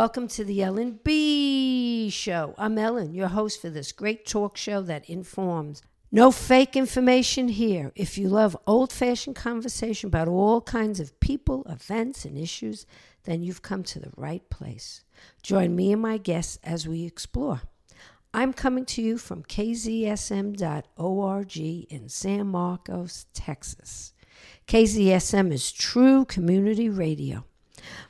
Welcome to the Ellen B Show. I'm Ellen, your host for this great talk show that informs. No fake information here. If you love old fashioned conversation about all kinds of people, events, and issues, then you've come to the right place. Join me and my guests as we explore. I'm coming to you from kzsm.org in San Marcos, Texas. KZSM is true community radio.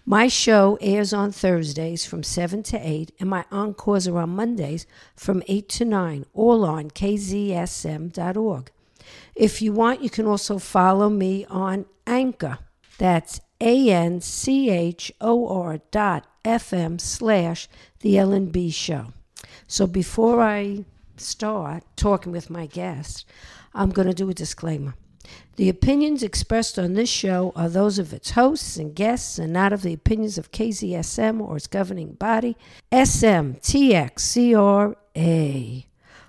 My show airs on Thursdays from 7 to 8, and my encores are on Mondays from 8 to 9, all on kzsm.org. If you want, you can also follow me on Anchor. That's A N C H O R dot FM slash The Ellen B Show. So before I start talking with my guest, I'm going to do a disclaimer. The opinions expressed on this show are those of its hosts and guests and not of the opinions of KZSM or its governing body, SMTXCRA.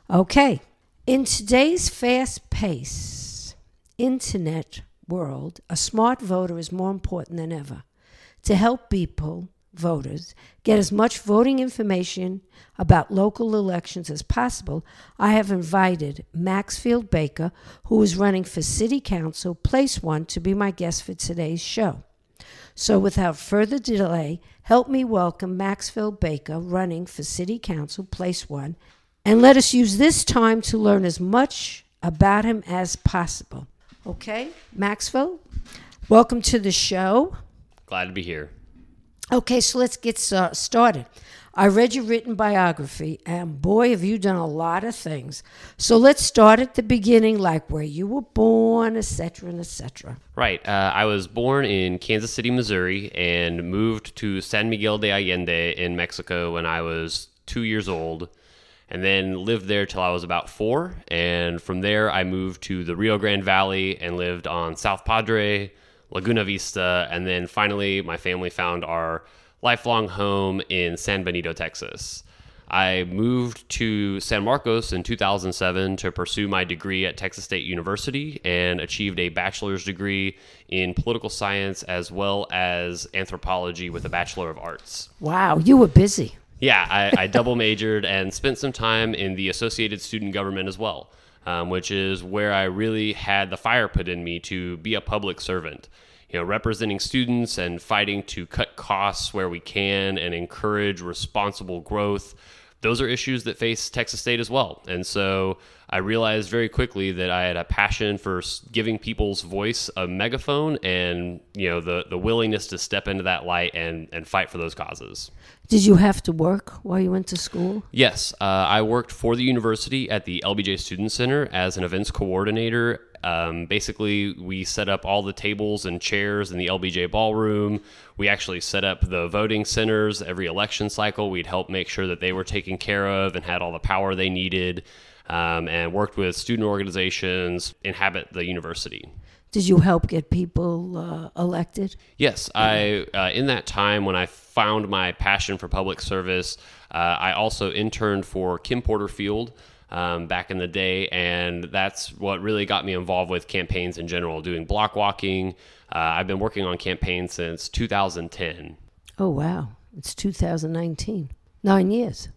Okay, in today's fast paced internet world, a smart voter is more important than ever. To help people, voters, get as much voting information about local elections as possible, I have invited Maxfield Baker, who is running for City Council, Place One, to be my guest for today's show. So, without further delay, help me welcome Maxfield Baker, running for City Council, Place One, and let us use this time to learn as much about him as possible. Okay, Maxfield, welcome to the show. Glad to be here. Okay, so let's get started. I read your written biography, and boy, have you done a lot of things. So let's start at the beginning, like where you were born, etc., and etc. Right. Uh, I was born in Kansas City, Missouri, and moved to San Miguel de Allende in Mexico when I was two years old, and then lived there till I was about four. And from there, I moved to the Rio Grande Valley and lived on South Padre, Laguna Vista, and then finally, my family found our lifelong home in San Benito, Texas. I moved to San Marcos in 2007 to pursue my degree at Texas State University and achieved a bachelor's degree in political science as well as anthropology with a Bachelor of Arts. Wow, you were busy. Yeah, I, I double majored and spent some time in the Associated Student Government as well, um, which is where I really had the fire put in me to be a public servant you know, representing students and fighting to cut costs where we can and encourage responsible growth. Those are issues that face Texas State as well. And so I realized very quickly that I had a passion for giving people's voice a megaphone and, you know, the, the willingness to step into that light and, and fight for those causes. Did you have to work while you went to school? Yes. Uh, I worked for the university at the LBJ Student Center as an events coordinator um, basically, we set up all the tables and chairs in the LBJ ballroom. We actually set up the voting centers every election cycle. We'd help make sure that they were taken care of and had all the power they needed, um, and worked with student organizations, inhabit the university. Did you help get people uh, elected? Yes, I uh, in that time when I found my passion for public service, uh, I also interned for Kim Porterfield um, back in the day, and that's what really got me involved with campaigns in general, doing block walking. Uh, I've been working on campaigns since 2010. Oh wow, it's 2019, nine years.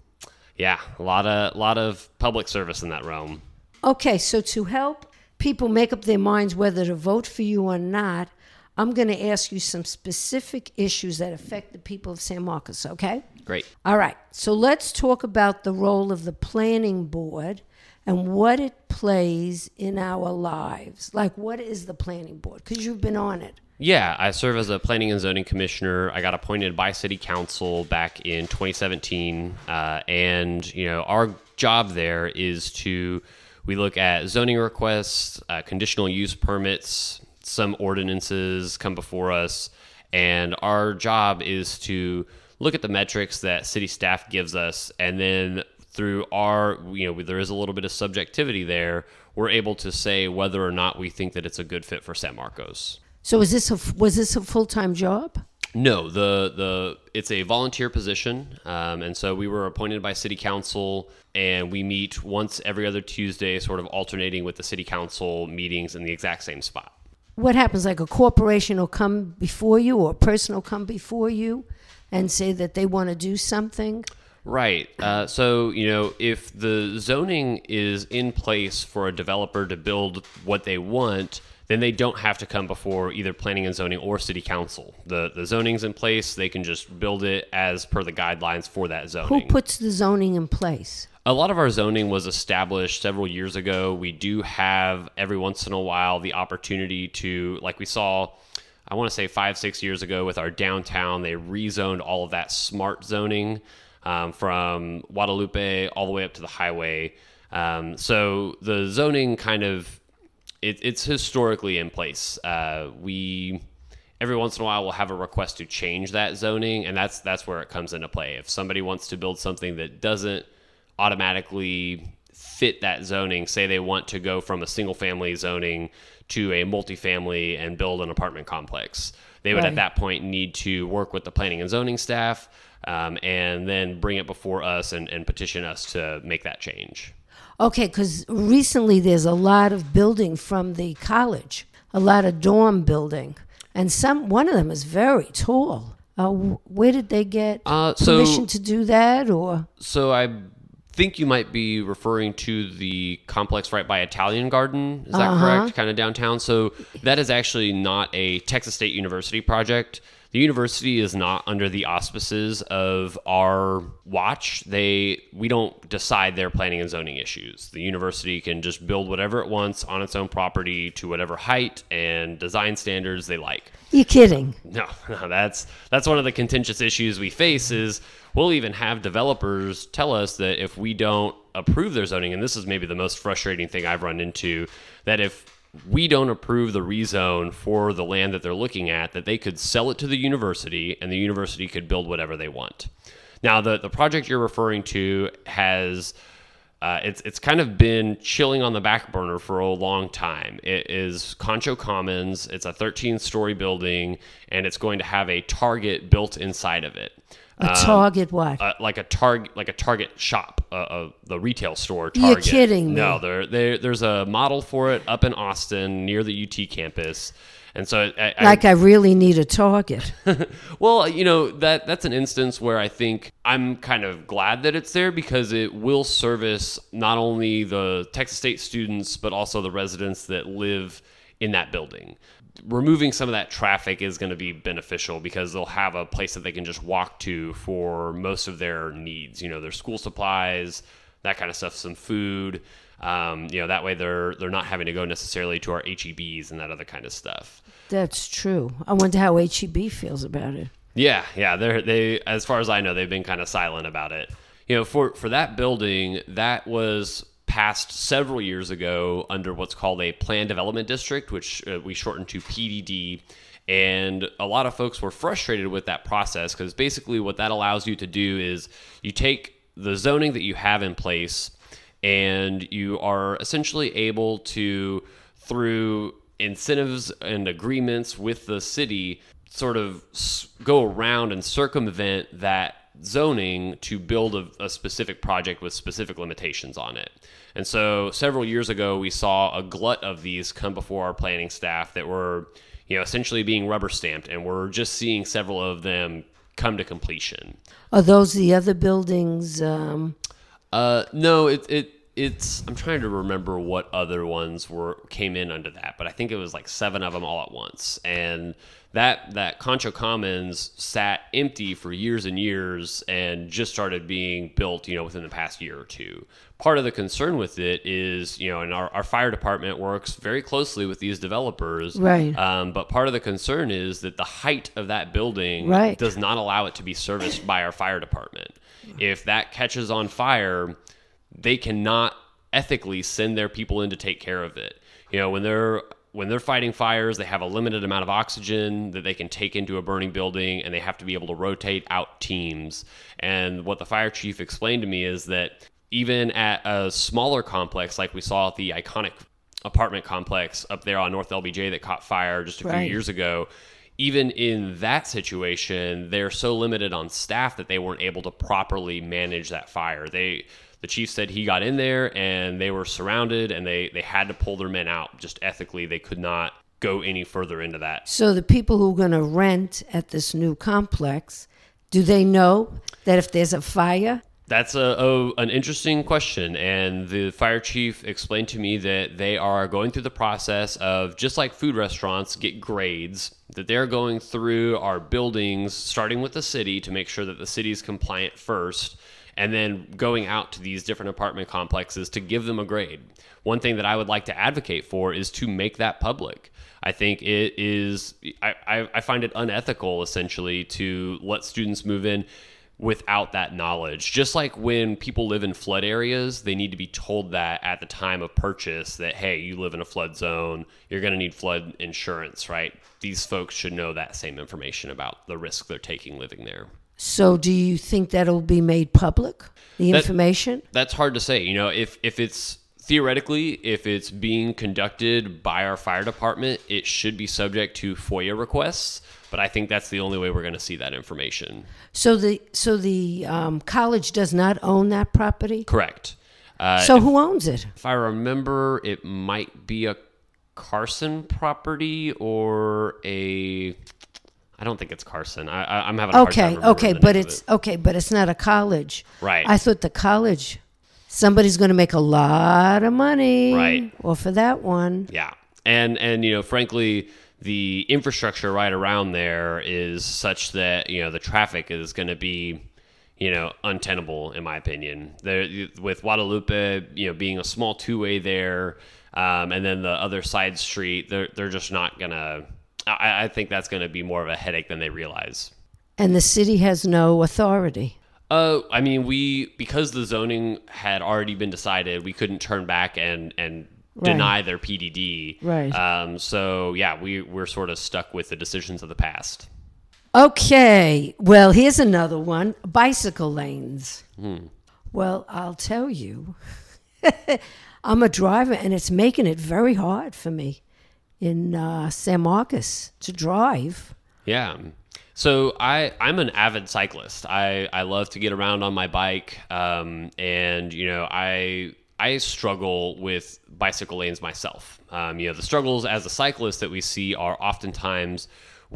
Yeah, a lot of lot of public service in that realm. Okay, so to help people make up their minds whether to vote for you or not, I'm going to ask you some specific issues that affect the people of San Marcos, okay? Great. All right. So let's talk about the role of the planning board and what it plays in our lives. Like, what is the planning board? Because you've been on it. Yeah, I serve as a planning and zoning commissioner. I got appointed by city council back in 2017. Uh, and, you know, our job there is to, we look at zoning requests, uh, conditional use permits, some ordinances come before us, and our job is to look at the metrics that city staff gives us, and then through our, you know, there is a little bit of subjectivity there. We're able to say whether or not we think that it's a good fit for San Marcos. So, is this a was this a full time job? No, the the it's a volunteer position, um, and so we were appointed by city council, and we meet once every other Tuesday, sort of alternating with the city council meetings in the exact same spot. what happens? Like a corporation will come before you, or a person will come before you, and say that they want to do something. Right. Uh, so, you know, if the zoning is in place for a developer to build what they want, then they don't have to come before either planning and zoning or city council. The the zoning's in place; they can just build it as per the guidelines for that zoning. Who puts the zoning in place? A lot of our zoning was established several years ago. We do have every once in a while the opportunity to, like we saw, I want to say five, six years ago with our downtown, they rezoned all of that smart zoning um, from Guadalupe all the way up to the highway. Um, so the zoning kind of it, it's historically in place. Uh, we every once in a while we'll have a request to change that zoning, and that's that's where it comes into play. If somebody wants to build something that doesn't automatically fit that zoning, say they want to go from a single family zoning to a multifamily and build an apartment complex, they would Right. at that point need to work with the planning and zoning staff. Um, and then bring it before us and, and petition us to make that change. Okay, because recently there's a lot of building from the college, a lot of dorm building, and some one of them is very tall. Uh, where did they get Uh, so- permission to do that? Or So I think you might be referring to the complex right by Italian Garden. Is that Uh-huh. correct? Kind of downtown. So that is actually not a Texas State University project. The university is not under the auspices of our watch. They we don't decide their planning and zoning issues. The university can just build whatever it wants on its own property to whatever height and design standards they like. you're kidding? No, no, that's that's one of the contentious issues we face is we'll even have developers tell us that if we don't approve their zoning, and this is maybe the most frustrating thing I've run into, that if we don't approve the rezone for the land that they're looking at, that they could sell it to the university and the university could build whatever they want. Now, the, the project you're referring to has uh, it's it's kind of been chilling on the back burner for a long time. It is Concho Commons. It's a 13 story building, and it's going to have a Target built inside of it. A Target what? Uh, like a target, like a Target shop, uh, uh, the retail store. You're Target. kidding me. No, there, there, there's a model for it up in Austin near the UT campus, and so I, I- like I really need a Target. well, you know that that's an instance where I think I'm kind of glad that it's there because it will service not only the Texas State students but also the residents that live in that building. Removing some of that traffic is going to be beneficial because they'll have a place that they can just walk to for most of their needs. You know, their school supplies, that kind of stuff, some food. Um, you know, that way they're they're not having to go necessarily to our HEBs and that other kind of stuff. That's true. I wonder how HEB feels about it. Yeah, yeah. They're they as far as I know, they've been kind of silent about it. You know, for for that building, that was passed several years ago under what's called a plan development district, which uh, we shortened to PDD. And a lot of folks were frustrated with that process because basically what that allows you to do is you take the zoning that you have in place and you are essentially able to through incentives and agreements with the city sort of go around and circumvent that zoning to build a, a specific project with specific limitations on it. And so several years ago we saw a glut of these come before our planning staff that were you know essentially being rubber stamped and we're just seeing several of them come to completion. Are those the other buildings? Um, Uh, no, it it it's. I'm trying to remember what other ones were came in under that, but I think it was like seven of them all at once, and that that Concho Commons sat empty for years and years, and just started being built, you know, within the past year or two. Part of the concern with it is, you know, and our, our fire department works very closely with these developers, Right. Um, but part of the concern is that the height of that building Right. does not allow it to be serviced by our fire department. If that catches on fire, they cannot ethically send their people in to take care of it. You know, when they're when they're fighting fires, they have a limited amount of oxygen that they can take into a burning building and they have to be able to rotate out teams. And what the fire chief explained to me is that even at a smaller complex like we saw at the iconic apartment complex up there on North LBJ that caught fire just a Right. few years ago, even in that situation, they're so limited on staff that they weren't able to properly manage that fire. They the chief said he got in there and they were surrounded and they they had to pull their men out. Just ethically, they could not go any further into that. So the people who are going to rent at this new complex, do they know that if there's a fire, That's a, a an interesting question, and the fire chief explained to me that they are going through the process of just like food restaurants get grades, that they're going through our buildings, starting with the city to make sure that the city is compliant first, and then going out to these different apartment complexes to give them a grade. One thing that I would like to advocate for is to make that public. I think it is. I, I, find it unethical, essentially, to let students move in without that knowledge. Just like when people live in flood areas, they need to be told that at the time of purchase that, hey, you live in a flood zone, you're going to need flood insurance, right? These folks should know that same information about the risk they're taking living there. So do you think that'll be made public, the That- information? That's hard to say. You know, if if it's theoretically, if it's being conducted by our fire department, it should be subject to FOIA requests. But I think that's the only way we're going to see that information. So the so the um, college does not own that property. Correct. Uh, so who owns it? if I remember, it might be a Carson property or a. I don't think it's Carson. I, I, I'm having a hard time Okay, okay, but it's it. okay, but it's not a college. Right. I thought the college. Somebody's going to make a lot of money. Right. Well, for that one. Yeah, and and you know, frankly, the infrastructure right around there is such that you know the traffic is going to be, you know, untenable in my opinion. There with Guadalupe, you know, being a small two way there, um, and then the other side street, they're they're just not gonna. I, I think that's going to be more of a headache than they realize. And the city has no authority. Uh, I mean, we because the zoning had already been decided, we couldn't turn back and and Right. deny their PDD. Right. Um. So yeah, we we're sort of stuck with the decisions of the past. Okay. Well, here's another one bicycle lanes. Hmm. Well, I'll tell you, I'm a driver and it's making it very hard for me in uh, San Marcos to drive. Yeah. So I I'm an avid cyclist. I I love to get around on my bike. Um. And you know I. I struggle with bicycle lanes myself. Um, you know, the struggles as a cyclist that we see are oftentimes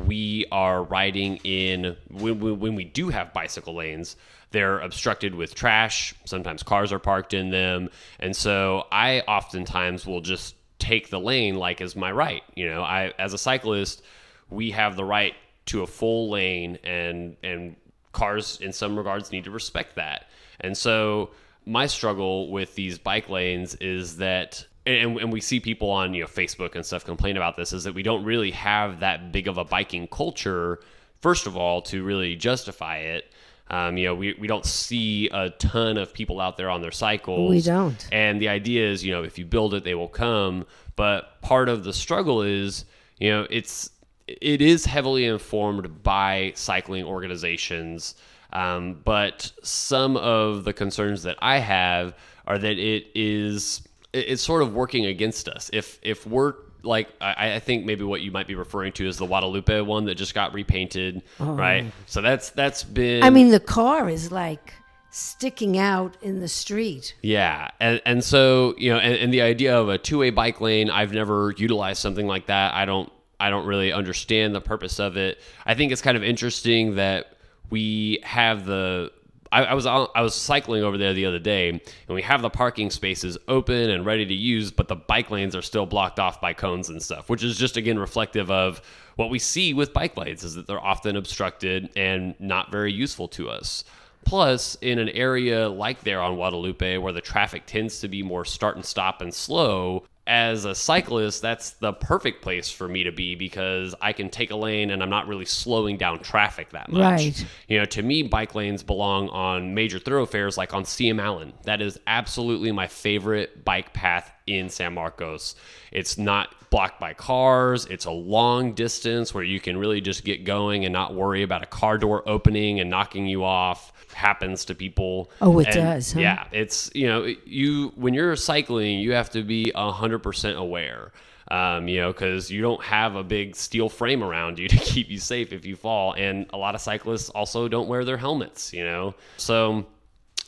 we are riding in when, when, when we do have bicycle lanes they're obstructed with trash sometimes cars are parked in them and so i oftentimes will just take the lane like as my right you know? I as a cyclist we have the right to a full lane and and cars in some regards need to respect that. And so my struggle with these bike lanes is that and, and we see people on you know Facebook and stuff complain about this is that we don't really have that big of a biking culture first of all to really justify it um, you know we, we don't see a ton of people out there on their cycles We don't. and the idea is you know if you build it they will come but part of the struggle is you know it's it is heavily informed by cycling organizations um, but some of the concerns that I have are that it is it's sort of working against us. If if we're like I, I think maybe what you might be referring to is the Guadalupe one that just got repainted, right? Oh. So that's that's been Oh. I mean, the car is like sticking out in the street. yeah, and and so you know, and, and the idea of a two way bike lane, I've never utilized something like that. I don't I don't really understand the purpose of it. I think it's kind of interesting that we have the. I, I was on, I was cycling over there the other day, and we have the parking spaces open and ready to use, but the bike lanes are still blocked off by cones and stuff, which is just again reflective of what we see with bike lanes is that they're often obstructed and not very useful to us. Plus, in an area like there on Guadalupe, where the traffic tends to be more start and stop and slow, as a cyclist, that's the perfect place for me to be because I can take a lane and I'm not really slowing down traffic that much. Right. You know, to me, bike lanes belong on major thoroughfares like on CM Allen. That is absolutely my favorite bike path in San Marcos. It's not blocked by cars. It's a long distance where you can really just get going and not worry about a car door opening and knocking you off. Happens to people. Oh, it And, does, huh? Yeah, it's you know you when you're cycling, you have to be hundred percent aware. Um, you know, because you don't have a big steel frame around you to keep you safe if you fall, and a lot of cyclists also don't wear their helmets. You know, so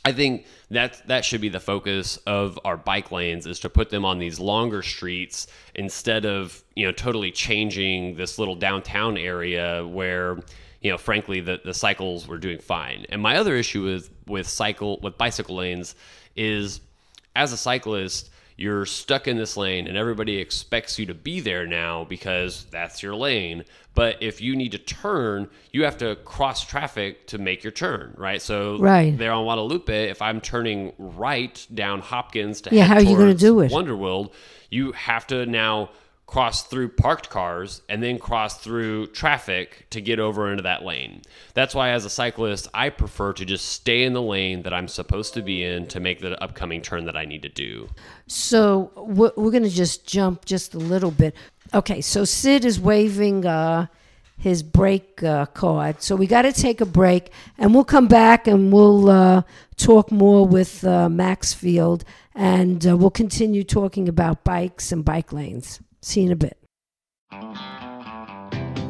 I think that that should be the focus of our bike lanes is to put them on these longer streets instead of you know totally changing this little downtown area where you know frankly the, the cycles were doing fine. And my other issue with with cycle with bicycle lanes is as a cyclist you're stuck in this lane and everybody expects you to be there now because that's your lane. But if you need to turn, you have to cross traffic to make your turn, right? So Right. there on Guadalupe, if I'm turning right down Hopkins to Yeah, head how are you gonna towards do it? Wonderworld, you have to now cross through parked cars and then cross through traffic to get over into that lane. That's why as a cyclist, I prefer to just stay in the lane that I'm supposed to be in to make the upcoming turn that I need to do. So we're, going to just jump just a little bit. Okay, so Sid is waving uh, his break uh, card. So we got to take a break, and we'll come back and we'll uh, talk more with uh, Maxfield, and uh, we'll continue talking about bikes and bike lanes. See you in a bit.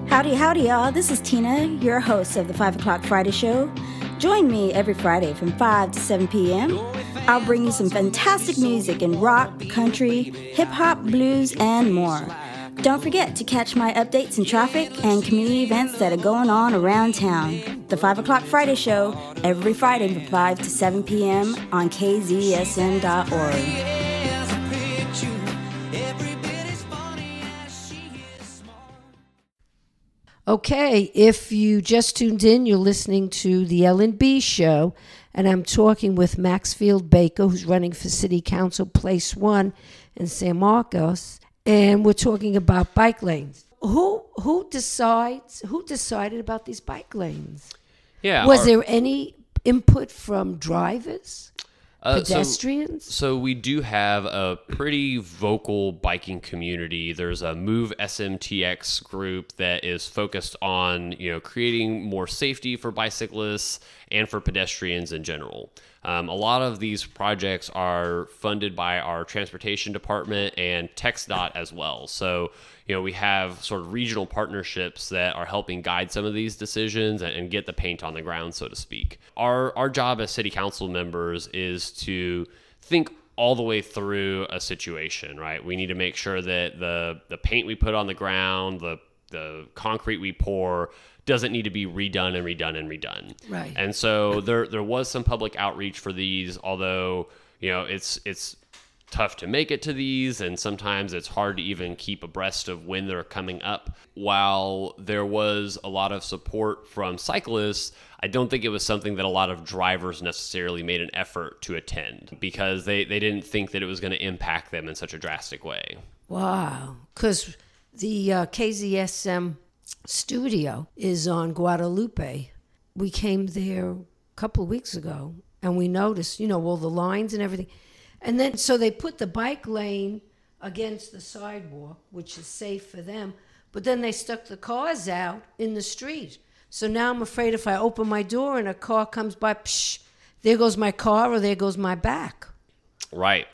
Howdy, howdy, y'all. This is Tina, your host of the 5 o'clock Friday show. Join me every Friday from 5 to 7 p.m. I'll bring you some fantastic music in rock, country, hip hop, blues, and more. Don't forget to catch my updates in traffic and community events that are going on around town. The 5 o'clock Friday show, every Friday from 5 to 7 p.m. on kzsm.org. Okay, if you just tuned in, you're listening to the Ellen B show, and I'm talking with Maxfield Baker, who's running for City Council Place One in San Marcos, and we're talking about bike lanes. Who who decides? Who decided about these bike lanes? Yeah. Was our- there any input from drivers, uh, so- pedestrians? So we do have a pretty vocal biking community. There's a Move SMTX group that is focused on you know creating more safety for bicyclists and for pedestrians in general. Um, a lot of these projects are funded by our transportation department and TxDOT as well. So you know we have sort of regional partnerships that are helping guide some of these decisions and, and get the paint on the ground, so to speak. Our our job as city council members is to think all the way through a situation, right? We need to make sure that the the paint we put on the ground, the the concrete we pour doesn't need to be redone and redone and redone. Right. And so there there was some public outreach for these, although, you know, it's it's tough to make it to these and sometimes it's hard to even keep abreast of when they're coming up. While there was a lot of support from cyclists, I don't think it was something that a lot of drivers necessarily made an effort to attend because they, they didn't think that it was going to impact them in such a drastic way. Wow, because the uh, KZSM studio is on Guadalupe. We came there a couple of weeks ago and we noticed, you know, all the lines and everything. And then, so they put the bike lane against the sidewalk, which is safe for them, but then they stuck the cars out in the street. So now I'm afraid if I open my door and a car comes by, psh, there goes my car or there goes my back. Right.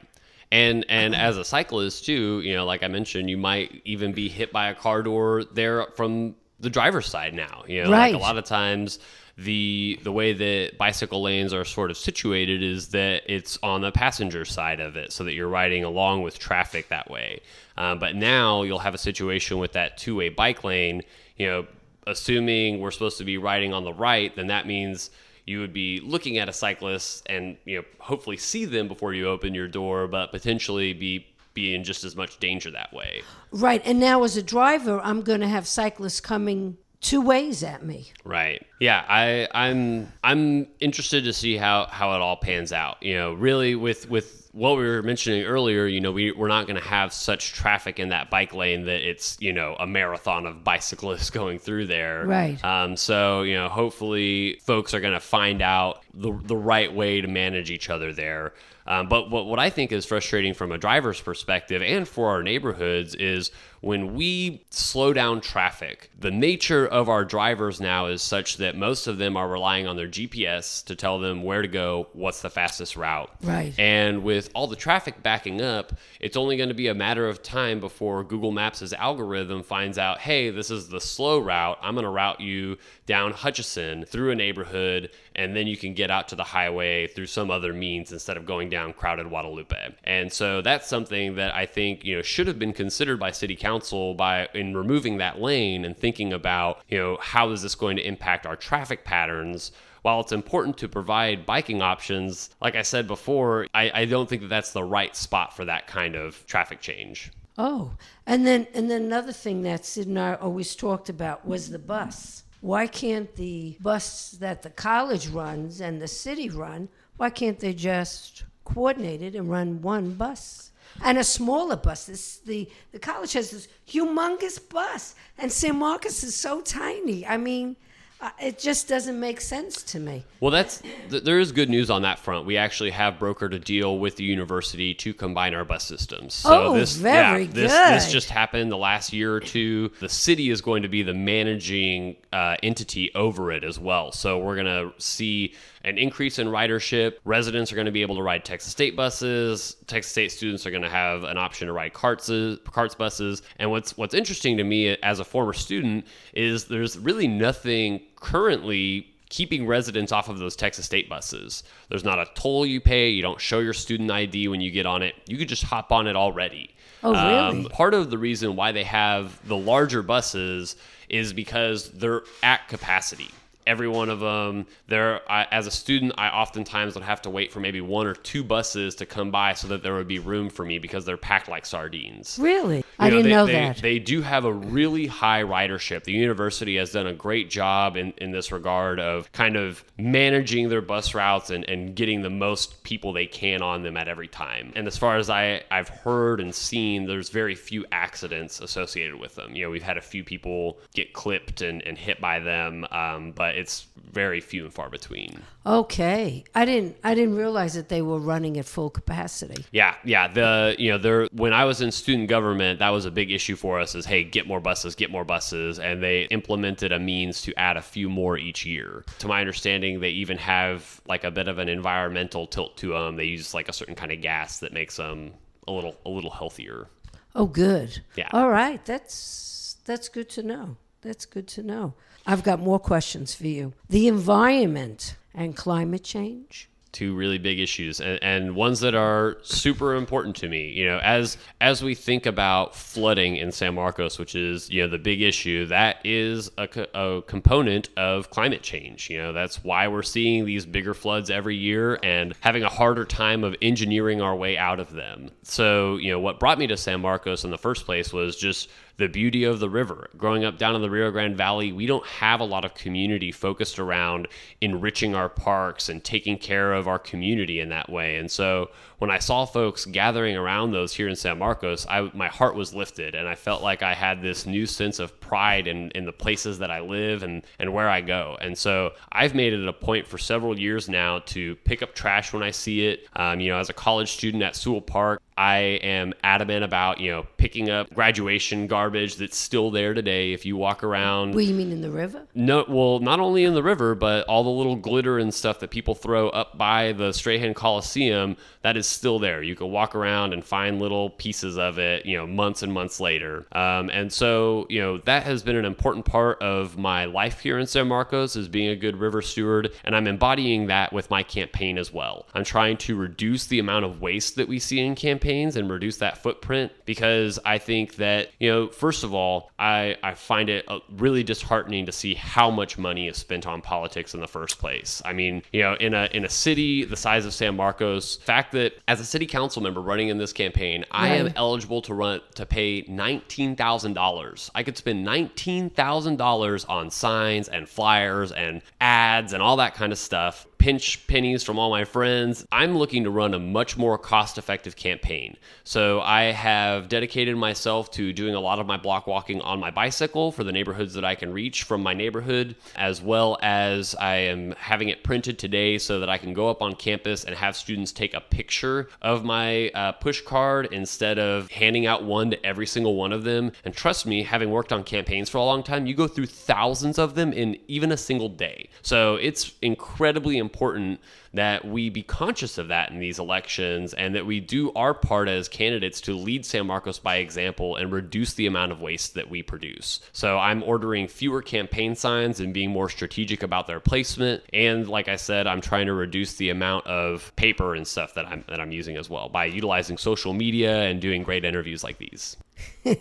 And and as a cyclist too, you know, like I mentioned, you might even be hit by a car door there from the driver's side now. You know, Right. like a lot of times the the way that bicycle lanes are sort of situated is that it's on the passenger side of it, so that you're riding along with traffic that way. Um, but now you'll have a situation with that two way bike lane. You know, assuming we're supposed to be riding on the right, then that means you would be looking at a cyclist and you know hopefully see them before you open your door, but potentially be be in just as much danger that way. Right. And now, as a driver, I'm going to have cyclists coming two ways at me. Right. Yeah, I I'm I'm interested to see how how it all pans out. You know, really with with what we were mentioning earlier, you know, we we're not going to have such traffic in that bike lane that it's, you know, a marathon of bicyclists going through there. Right. Um so, you know, hopefully folks are going to find out the the right way to manage each other there. Um, but what, what I think is frustrating from a driver's perspective and for our neighborhoods is when we slow down traffic, the nature of our drivers now is such that most of them are relying on their GPS to tell them where to go, what's the fastest route. Right. And with all the traffic backing up, it's only going to be a matter of time before Google Maps' algorithm finds out, hey, this is the slow route. I'm going to route you down Hutchison through a neighborhood, and then you can get out to the highway through some other means instead of going down crowded Guadalupe. And so that's something that I think you know should have been considered by City Council by in removing that lane and thinking about you know how is this going to impact our traffic patterns while it's important to provide biking options, like I said before, I, I don't think that that's the right spot for that kind of traffic change. Oh, and then and then another thing that Sid and I always talked about was the bus. Why can't the bus that the college runs and the city run? Why can't they just coordinate it and run one bus? And a smaller bus. This the the college has this humongous bus, and San Marcos is so tiny. I mean, uh, it just doesn't make sense to me. Well, that's th- there is good news on that front. We actually have brokered a deal with the university to combine our bus systems. So oh, this, very yeah, this, good. This just happened the last year or two. The city is going to be the managing uh, entity over it as well. So we're going to see an increase in ridership. Residents are going to be able to ride Texas State buses. Texas State students are going to have an option to ride CARTS, CARTS buses. And what's what's interesting to me as a former student is there's really nothing currently keeping residents off of those Texas State buses. There's not a toll you pay. You don't show your student ID when you get on it. You could just hop on it already. Oh, really? Um, part of the reason why they have the larger buses is because they're at capacity every one of them. There, I, as a student, I oftentimes would have to wait for maybe one or two buses to come by so that there would be room for me because they're packed like sardines. Really, you I know, didn't they, know they, that. They do have a really high ridership. The university has done a great job in, in this regard of kind of managing their bus routes and, and getting the most people they can on them at every time. And as far as I, I've heard and seen, there's very few accidents associated with them. You know, we've had a few people get clipped and, and hit by them, um, but it's very few and far between. Okay, I didn't I didn't realize that they were running at full capacity. Yeah, yeah. The you know there when I was in student government, that was a big issue for us. Is hey, get more buses, get more buses, and they implemented a means to add a few more each year. To my understanding, they even have like a bit of an environmental tilt to them. They use like a certain kind of gas that makes them a little a little healthier. Oh, good. Yeah. All right, that's that's good to know. That's good to know. I've got more questions for you. The environment and climate change? Two really big issues and, and ones that are super important to me. You know as as we think about flooding in san marcos which is you know the big issue that is a, a component of climate change. You know that's why we're seeing these bigger floods every year and having a harder time of engineering our way out of them. So you know what brought me to san marcos in the first place was just the beauty of the river. Growing up down in the Rio Grande Valley, we don't have a lot of community focused around enriching our parks and taking care of our community in that way. And so when I saw folks gathering around those here in San Marcos, I, my heart was lifted and I felt like I had this new sense of pride in, in the places that I live and, and where I go. And so I've made it a point for several years now to pick up trash when I see it. Um, you know, as a college student at Sewell Park, I am adamant about, you know, picking up graduation garbage that's still there today. If you walk around. What do you mean in the river? No, well, not only in the river, but all the little glitter and stuff that people throw up by the Strahan Coliseum, that is still there. You can walk around and find little pieces of it, you know, months and months later. Um, and so, you know, that has been an important part of my life here in San Marcos is being a good river steward. And I'm embodying that with my campaign as well. I'm trying to reduce the amount of waste that we see in campaigns and reduce that footprint because I think that, you know, first of all, I, I find it uh, really disheartening to see how much money is spent on politics in the first place. I mean, you know, in a in a city the size of San Marcos, fact that as a city council member running in this campaign, I am eligible to run to pay $19,000. I could spend $19,000 on signs and flyers and ads and all that kind of stuff pinch pennies from all my friends. I'm looking to run a much more cost effective campaign. So I have dedicated myself to doing a lot of my block walking on my bicycle for the neighborhoods that I can reach from my neighborhood, as well as I am having it printed today so that I can go up on campus and have students take a picture of my uh, push card instead of handing out one to every single one of them. And trust me, having worked on campaigns for a long time, you go through thousands of them in even a single day. So it's incredibly important important that we be conscious of that in these elections and that we do our part as candidates to lead San Marcos by example and reduce the amount of waste that we produce. So I'm ordering fewer campaign signs and being more strategic about their placement. And like I said, I'm trying to reduce the amount of paper and stuff that I'm that I'm using as well by utilizing social media and doing great interviews like these.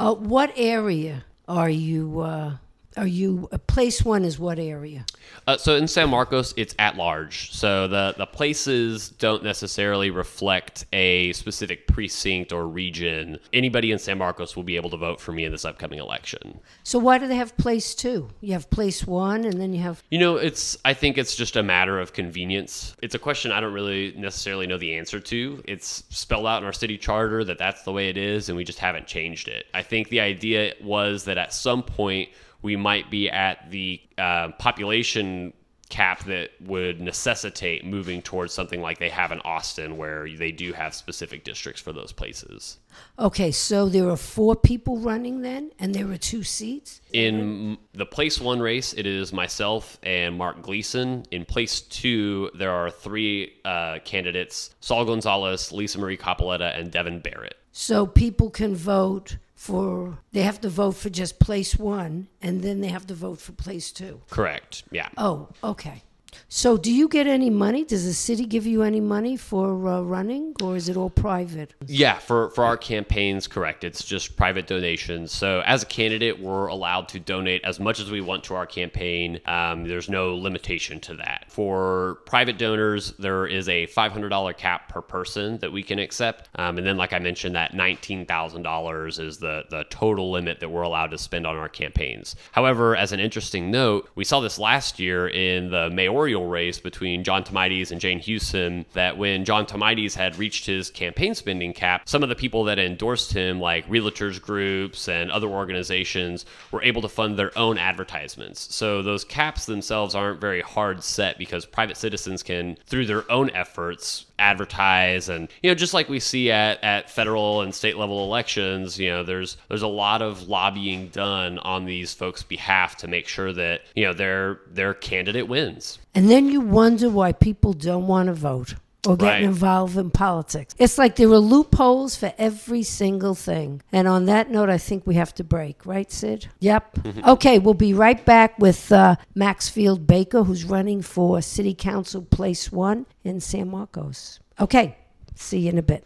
Uh, what area are you? Uh, are you? Uh, place one is what area? Uh, so in San Marcos, it's at large. So the the places don't necessarily reflect a specific precinct or region. Anybody in San Marcos will be able to vote for me in this upcoming election. So why do they have place two? You have place one, and then you have. You know, it's I think it's just a matter of convenience. It's a question I don't really necessarily know the answer to. It's spelled out in our city charter that that's the way it is, and we just haven't changed it. I think the idea was that at some point we might be at the uh, population cap that would necessitate moving towards something like they have in Austin, where they do have specific districts for those places. Okay, so there are four people running then, and there are two seats. In the place one race, it is myself and Mark Gleason. In place two, there are three uh, candidates Saul Gonzales, Lisa Marie Coppoletta, and Devin Barrett. So people can vote for, they have to vote for just place one, and then they have to vote for place two. Correct. Yeah. Oh, okay. So, do you get any money? Does the city give you any money for uh, running, or is it all private? Yeah, for, for our campaigns, correct. It's just private donations. So, as a candidate, we're allowed to donate as much as we want to our campaign. Um, there's no limitation to that. For private donors, there is a $500 cap per person that we can accept. Um, and then, like I mentioned, that $19,000 is the, the total limit that we're allowed to spend on our campaigns. However, as an interesting note, we saw this last year in the mayoral race between John Thomaides and Jane Hughson that when John Thomaides had reached his campaign spending cap, some of the people that endorsed him, like realtors groups and other organizations, were able to fund their own advertisements. So those caps themselves aren't very hard set because private citizens can, through their own efforts, advertise and you know just like we see at, at federal and state level elections you know there's there's a lot of lobbying done on these folks behalf to make sure that you know their their candidate wins And then you wonder why people don't want to vote or get Right. involved in politics. It's like there are loopholes for every single thing. And on that note, I think we have to break, right, Sid? Yep. Okay, we'll be right back with uh, Maxfield Baker, who's running for City Council Place One in San Marcos. Okay, see you in a bit.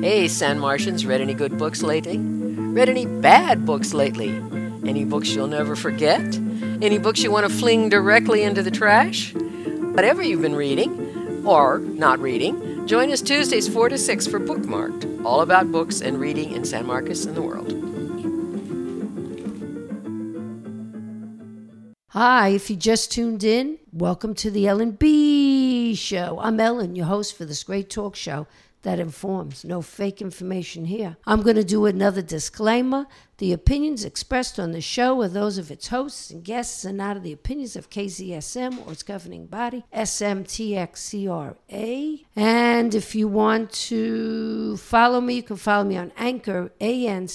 Hey, San Martians, read any good books lately? Read any bad books lately? Any books you'll never forget? Any books you want to fling directly into the trash? Whatever you've been reading, or not reading, join us Tuesdays 4 to 6 for Bookmarked, all about books and reading in San Marcos and the world. Hi, if you just tuned in, welcome to the Ellen B Show. I'm Ellen, your host for this great talk show that informs. No fake information here. I'm going to do another disclaimer. The opinions expressed on the show are those of its hosts and guests and not of the opinions of KZSM or its governing body, SMTXCRA. And if you want to follow me, you can follow me on Anchor, A-N-C-H-O-R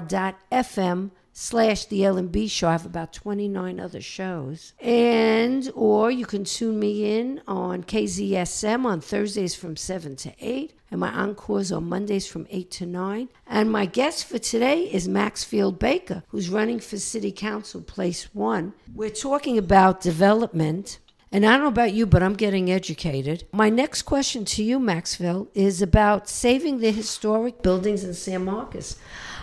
dot FM slash the Ellen B show. I have about 29 other shows. And, or you can tune me in on KZSM on Thursdays from 7 to 8. And my encores on Mondays from 8 to 9. And my guest for today is Maxfield Baker, who's running for City Council Place 1. We're talking about development. And I don't know about you, but I'm getting educated. My next question to you, Maxfield, is about saving the historic buildings in San Marcos.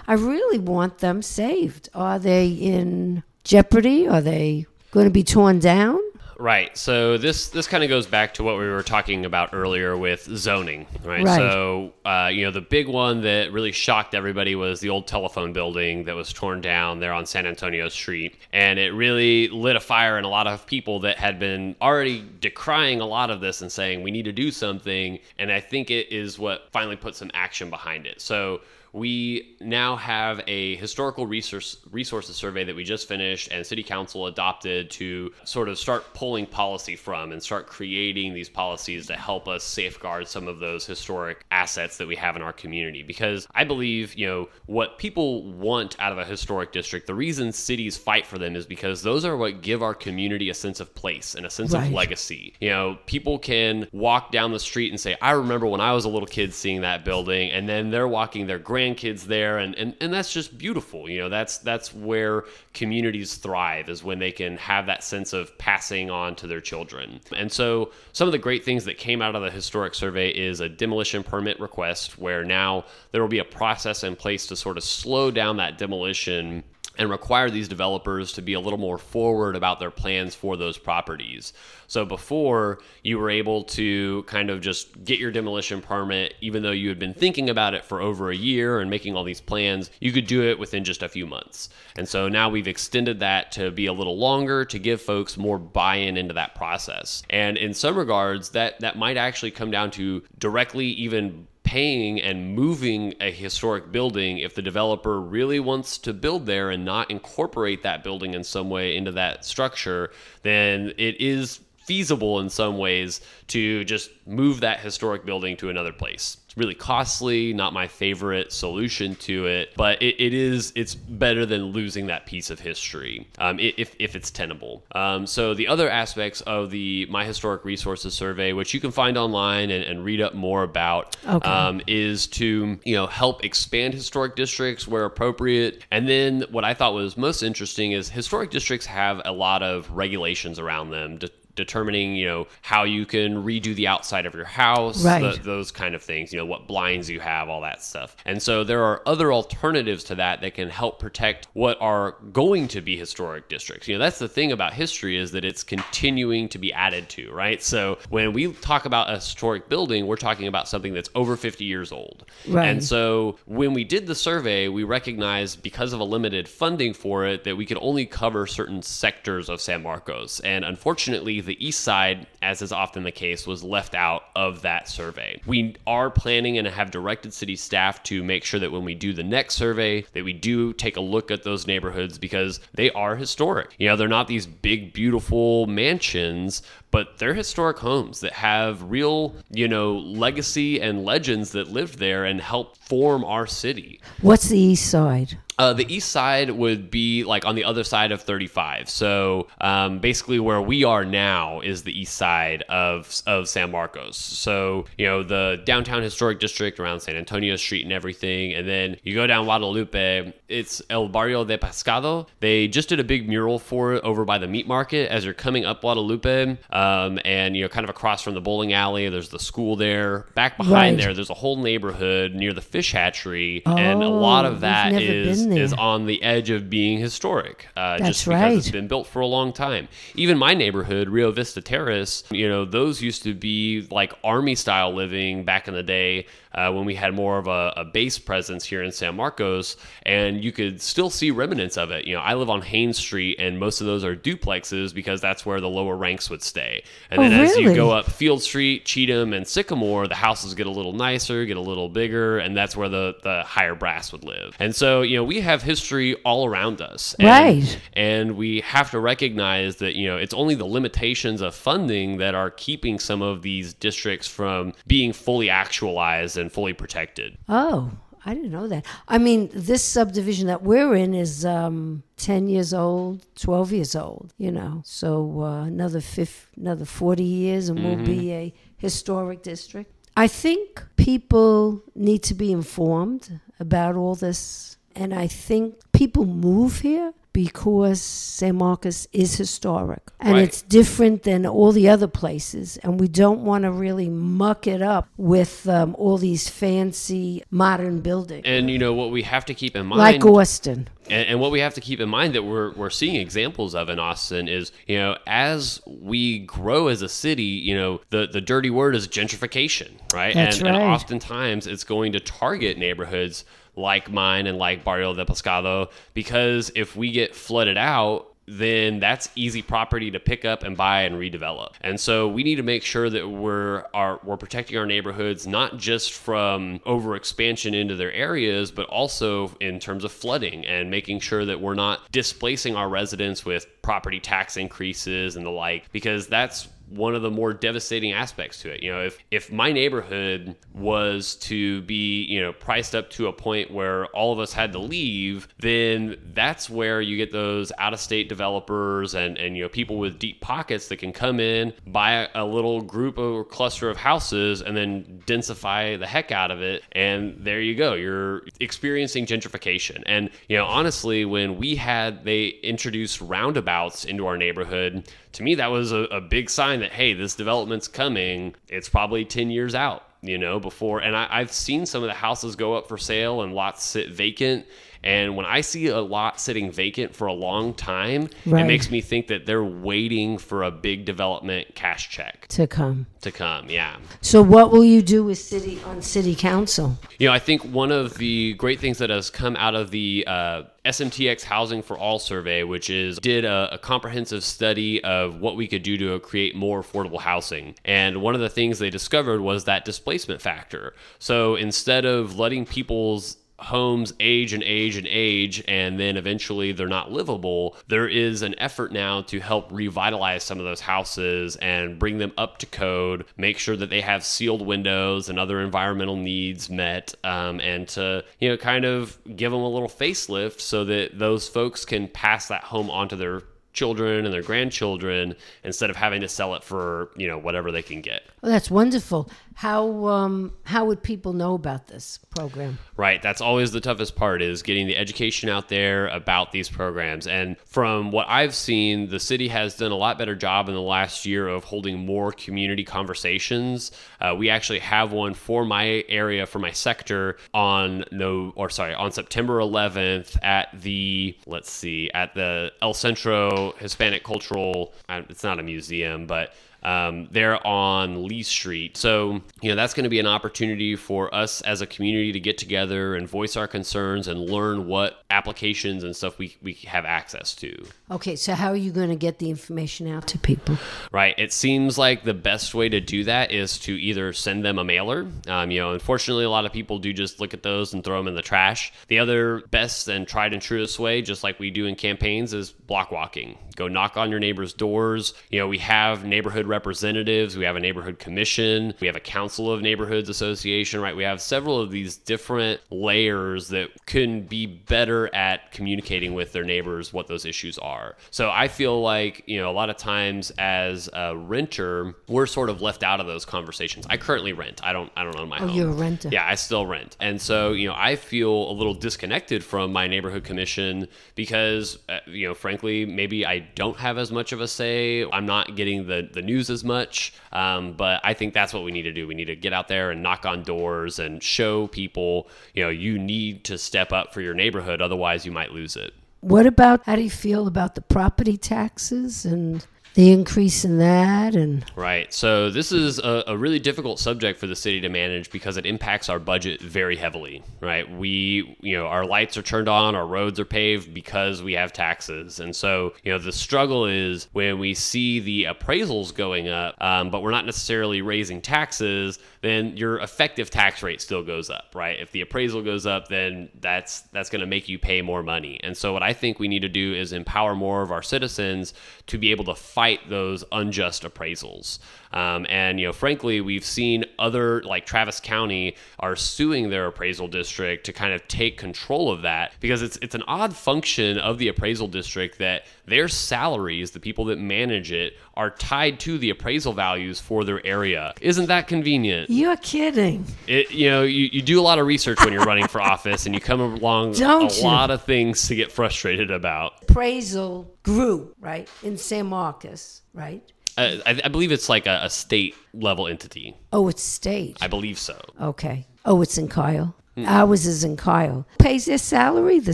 I really want them saved. Are they in jeopardy? Are they going to be torn down? Right. So this this kind of goes back to what we were talking about earlier with zoning, right? Right. So uh, you know the big one that really shocked everybody was the old telephone building that was torn down there on San Antonio Street, and it really lit a fire in a lot of people that had been already decrying a lot of this and saying we need to do something. And I think it is what finally put some action behind it. So we now have a historical resource resources survey that we just finished and city council adopted to sort of start pulling policy from and start creating these policies to help us safeguard some of those historic assets that we have in our community because I believe, you know, what people want out of a historic district, the reason cities fight for them is because those are what give our community a sense of place and a sense Right. of legacy. You know, people can walk down the street and say, I remember when I was a little kid seeing that building, and then they're walking their grandkids there, and, and, and that's just beautiful. You know, that's that's where communities thrive is when they can have that sense of passing on to their children. And so some of the great things that came out of the historic survey is a demolition permit request where now there will be a process in place to sort of slow down that demolition and require these developers to be a little more forward about their plans for those properties. So before you were able to kind of just get your demolition permit, even though you had been thinking about it for over a year and making all these plans, you could do it within just a few months. And so now we've extended that to be a little longer to give folks more buy-in into that process. And in some regards, that that might actually come down to directly even paying and moving a historic building if the developer really wants to build there and not incorporate that building in some way into that structure, then it is feasible in some ways to just move that historic building to another place. It's really costly, not my favorite solution to it, but it, it is it's better than losing that piece of history um, if, if it's tenable. Um, so the other aspects of the My Historic Resources Survey, which you can find online and, and read up more about, Okay. um, is to you know help expand historic districts where appropriate. And then what I thought was most interesting is historic districts have a lot of regulations around them. De- determining you know how you can redo the outside of your house Right. the- those kind of things you know what blinds you have all that stuff. And so there are other alternatives to that that can help protect what are going to be historic districts. You know that's the thing about history is that it's continuing to be added to right? So when we talk about a historic building we're talking about something that's over 50 years old. Right. and so when we did the survey we recognized because of a limited funding for it that we could only cover certain sectors of san marcos. And unfortunately the east side as is often the case was left out of that survey. We are planning and have directed city staff to make sure that when we do the next survey that we do take a look at those neighborhoods because they are historic. You know they're not these big beautiful mansions but they're historic homes that have real, you know, legacy and legends that lived there and helped form our city. What's the east side? Uh, the east side would be like on the other side of 35. So um, basically, where we are now is the east side of of San Marcos. So you know the downtown historic district around San Antonio Street and everything, and then you go down Guadalupe. It's El Barrio de Pescado. They just did a big mural for it over by the meat market as you're coming up Guadalupe, um, and you know kind of across from the bowling alley. There's the school there. Back behind Right. there, there's a whole neighborhood near the fish hatchery, and a lot Oh, of we've that is is on the edge of being historic. Uh, That's just because it's been built for a long time. Even my neighborhood, Rio Vista Terrace, you know, those used to be like army style living back in the day uh, when we had more of a, a base presence here in San Marcos, and you could still see remnants of it. You know, I live on Haines Street, and most of those are duplexes because that's where the lower ranks would stay. And Oh, then as you go up Field Street, Cheatham, and Sycamore, the houses get a little nicer, get a little bigger, and that's where the, the higher brass would live. And so, you know, we have history all around us. And, Right. And we have to recognize that, you know, it's only the limitations of funding that are keeping some of these districts from being fully actualized and fully protected. Oh, I didn't know that. I mean, this subdivision that we're in is um, 10 years old, 12 years old, you know. So uh, another fif- another 40 years and we'll be a historic district. I think people need to be informed about all this. And I think people move here because San Marcos is historic and Right. it's different than all the other places. And we don't want to really muck it up with um, all these fancy modern buildings And, you know, what we have to keep in mind. like Austin. And, and what we have to keep in mind that we're, we're seeing examples of in Austin is, you know, as we grow as a city, you know, the, the dirty word is gentrification, right? That's and, and oftentimes it's going to target neighborhoods like mine and like Barrio de Pescado because if we get flooded out, then that's easy property to pick up and buy and redevelop. And so we need to make sure that we're are we're protecting our neighborhoods not just from overexpansion into their areas, but also in terms of flooding and making sure that we're not displacing our residents with property tax increases and the like because that's one of the more devastating aspects to it. You know, if if my neighborhood was to be, you know, priced up to a point where all of us had to leave, then that's where you get those out-of-state developers and and you know people with deep pockets that can come in, buy a little group or cluster of houses and then densify the heck out of it and there you go. You're experiencing gentrification. And you know, honestly, when we had they introduced roundabouts into our neighborhood, to me that was a, a big sign that hey this development's coming. It's probably 10 years out you know before and I, i've seen some of the houses go up for sale and lots sit vacant and when I see a lot sitting vacant for a long time, Right. it makes me think that they're waiting for a big development cash check to come. to come. Yeah. So what will you do with city on city council? You know, I think one of the great things that has come out of the uh, SMTX Housing for All survey, which is did a, a comprehensive study of what we could do to create more affordable housing. And one of the things they discovered was that displacement factor. So instead of letting people's homes age and age and age and then eventually they're not livable there is an effort now to help revitalize some of those houses and bring them up to code make sure that they have sealed windows and other environmental needs met um, and to you know kind of give them a little facelift so that those folks can pass that home onto their children and their grandchildren instead of having to sell it for you know whatever they can get Oh, that's wonderful. How um, how would people know about this program? Right. That's always the toughest part is getting the education out there about these programs. And from what I've seen, the city has done a lot better job in the last year of holding more community conversations. Uh, we actually have one for my area, for my sector, on no, or sorry, on September 11th at the let's see, at the El Centro Hispanic Cultural. It's not a museum, but um, they're on Lee Street. So, you know, that's going to be an opportunity for us as a community to get together and voice our concerns and learn what applications and stuff we, we have access to. Okay, so how are you going to get the information out to people? Right. It seems like the best way to do that is to either send them a mailer. Um, you know, unfortunately, a lot of people do just look at those and throw them in the trash. The other best and tried and truest way, just like we do in campaigns, is block walking. Go knock on your neighbor's doors. You know, we have neighborhood representatives, we have a neighborhood commission, we have a council of neighborhoods association, right? We have several of these different layers that can be better at communicating with their neighbors what those issues are. So I feel like, you know, a lot of times as a renter, we're sort of left out of those conversations. I currently rent. I don't I don't own my Oh, home. you're a renter. Yeah, I still rent. And so, you know, I feel a little disconnected from my neighborhood commission because, uh, you know, frankly, maybe I don't have as much of a say. I'm not getting the, the news as much. Um, but I think that's what we need to do. We need to get out there and knock on doors and show people, you know, you need to step up for your neighborhood. Otherwise, you might lose it. What about how do you feel about the property taxes and the increase in that? And Right. So this is a, a really difficult subject for the city to manage because it impacts our budget very heavily. Right. We, you know, our lights are turned on, our roads are paved because we have taxes, and so you know the struggle is when we see the appraisals going up, um, but we're not necessarily raising taxes. Then your effective tax rate still goes up. Right. If the appraisal goes up, then that's that's going to make you pay more money. And so what I think we need to do is empower more of our citizens to be able to fight those unjust appraisals. Um, and you know, frankly, we've seen other like Travis County are suing their appraisal district to kind of take control of that because it's it's an odd function of the appraisal district that their salaries, the people that manage it, are tied to the appraisal values for their area. Isn't that convenient? you're kidding. It, you know, you, you do a lot of research when you're running for office, and you come along Don't a you? lot of things to get frustrated about. Appraisal grew, right, in San Marcos, right? Uh, I, I believe it's like a, a state level entity. Oh, it's state. I believe so. Okay. Oh, it's in Kyle. Ours is in Kyle. Pays their salary, the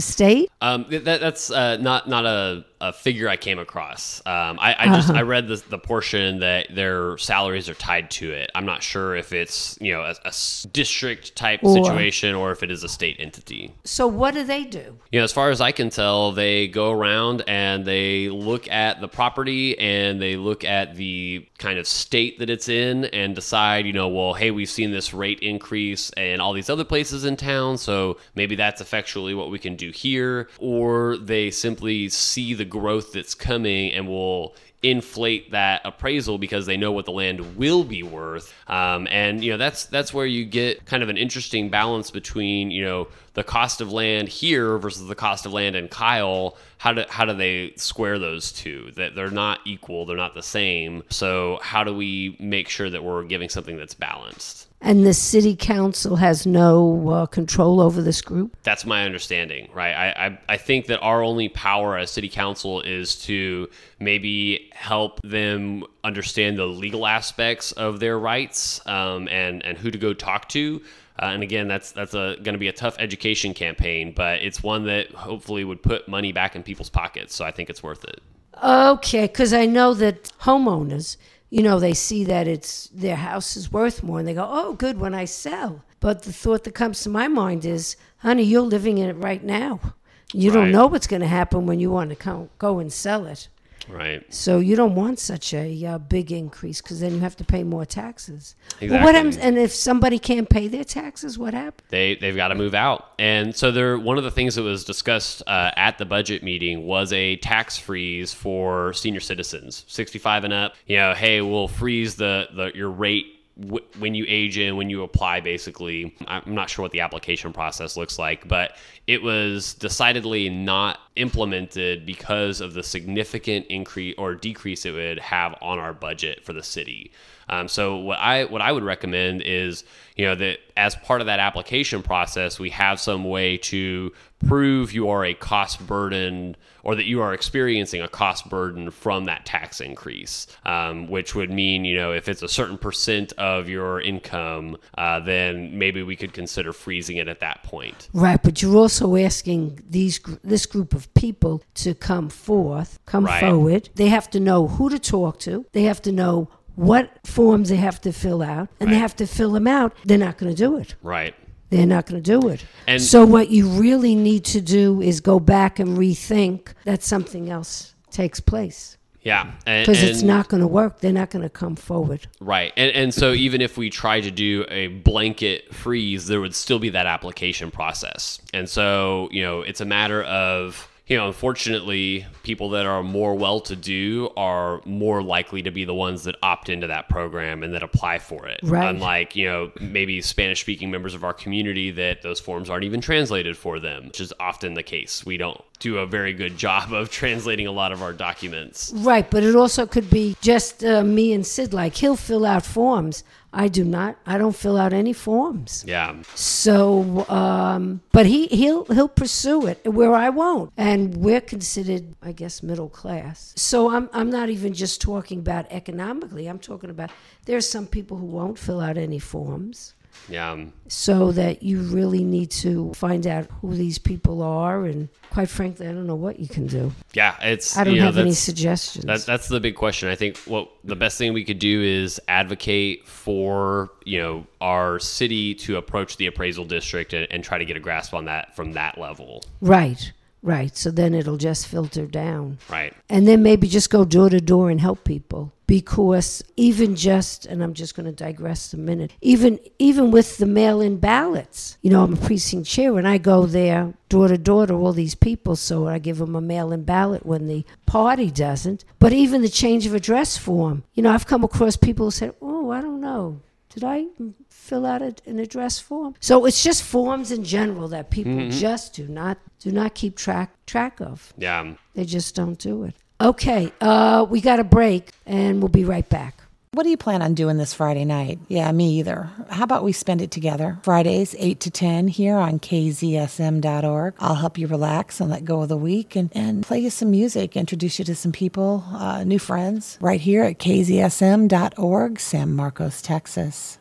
state? Um, that, that's uh, not not a a figure I came across. Um, I, I just I read the, the portion that their salaries are tied to it. I'm not sure if it's you know a district type Or- situation or if it is a state entity. So what do they do? You know, as far as I can tell, they go around and they look at the property and they look at the kind of state that it's in and decide, you know, well, hey, we've seen this rate increase and all these other places in town, so maybe that's effectually what we can do here. Or they simply see the growth that's coming and will inflate that appraisal because they know what the land will be worth. Um, and you know that's that's where you get kind of an interesting balance between you know the cost of land here versus the cost of land in Kyle. How do how do they square those two? That they're not equal they're not the same. So how do we make sure that we're giving something that's balanced And the city council has no uh, control over this group? That's my understanding, right? I, I, I think that our only power as city council is to maybe help them understand the legal aspects of their rights um, and, and who to go talk to. Uh, and again, that's that's going to be a tough education campaign, but it's one that hopefully would put money back in people's pockets. So I think it's worth it. Okay, because I know that homeowners, you know, they see that it's their house is worth more, and they go, "Oh, good when I sell." But the thought that comes to my mind is, "Honey, you're living in it right now. You don't know what's going to happen when you want to co- go and sell it. Right. So you don't want such a uh, big increase because then you have to pay more taxes. Well, what happens? And if somebody can't pay their taxes, what happens? they they've got to move out. And so there one of the things that was discussed uh, at the budget meeting was a tax freeze for senior citizens, 65 and up. You know, hey, we'll freeze the, the your rate when you age in, when you apply basically. I'm not sure what the application process looks like, but it was decidedly not implemented because of the significant increase or decrease it would have on our budget for the city. Um, so what I what I would recommend is you know that as part of that application process, we have some way to prove you are a cost burden or that you are experiencing a cost burden from that tax increase, um, which would mean you know if it's a certain percent of your income, uh, then maybe we could consider freezing it at that point. Right, but you're also asking these this group of people to come forth, come Right. forward. They have to know who to talk to. They have to know what forms they have to fill out, and they have to fill them out. They're not going to do it. Right. They're not going to do it. And- so what you really need to do is go back and rethink that something else takes place Yeah. Because it's not going to work. They're not going to come forward. Right. And, and so even if we try to do a blanket freeze, there would still be that application process. And so, you know, it's a matter of, you know, unfortunately, people that are more well to do are more likely to be the ones that opt into that program and that apply for it. Right. Unlike, you know, maybe Spanish speaking members of our community that those forms aren't even translated for them, which is often the case. We don't do a very good job of translating a lot of our documents. Right, but it also could be just uh, me and Sid. Like he'll fill out forms. I do not. I don't fill out any forms. Yeah. So, um, but he he'll he'll pursue it where I won't, and we're considered, I guess, middle class. So I'm I'm not even just talking about economically. I'm talking about there's some people who won't fill out any forms. Yeah. So that you really need to find out who these people are, and quite frankly, I don't know what you can do. Yeah. It's, I don't you know, have any suggestions. That, that's the big question. I think what the best thing we could do is advocate for you know our city to approach the appraisal district and, and try to get a grasp on that from that level. Right, right. So then it'll just filter down. Right. And then maybe just go door to door and help people. Because even just, and I'm just going to digress a minute, even even with the mail-in ballots, you know, I'm a precinct chair and I go there door to door to all these people, so I give them a mail-in ballot when the party doesn't. But even the change of address form, you know, I've come across people who said, "Oh, I don't know, did I fill out a, an address form?" So it's just forms in general that people just do not do not keep track track of. Yeah. They just don't do it. Okay, uh, we got a break and we'll be right back. What do you plan on doing this Friday night? Yeah, me either. How about we spend it together? Fridays, 8 to 10 here on kzsm.org. I'll help you relax and let go of the week and, and play you some music, introduce you to some people, uh, new friends, right here at kzsm.org, San Marcos, Texas.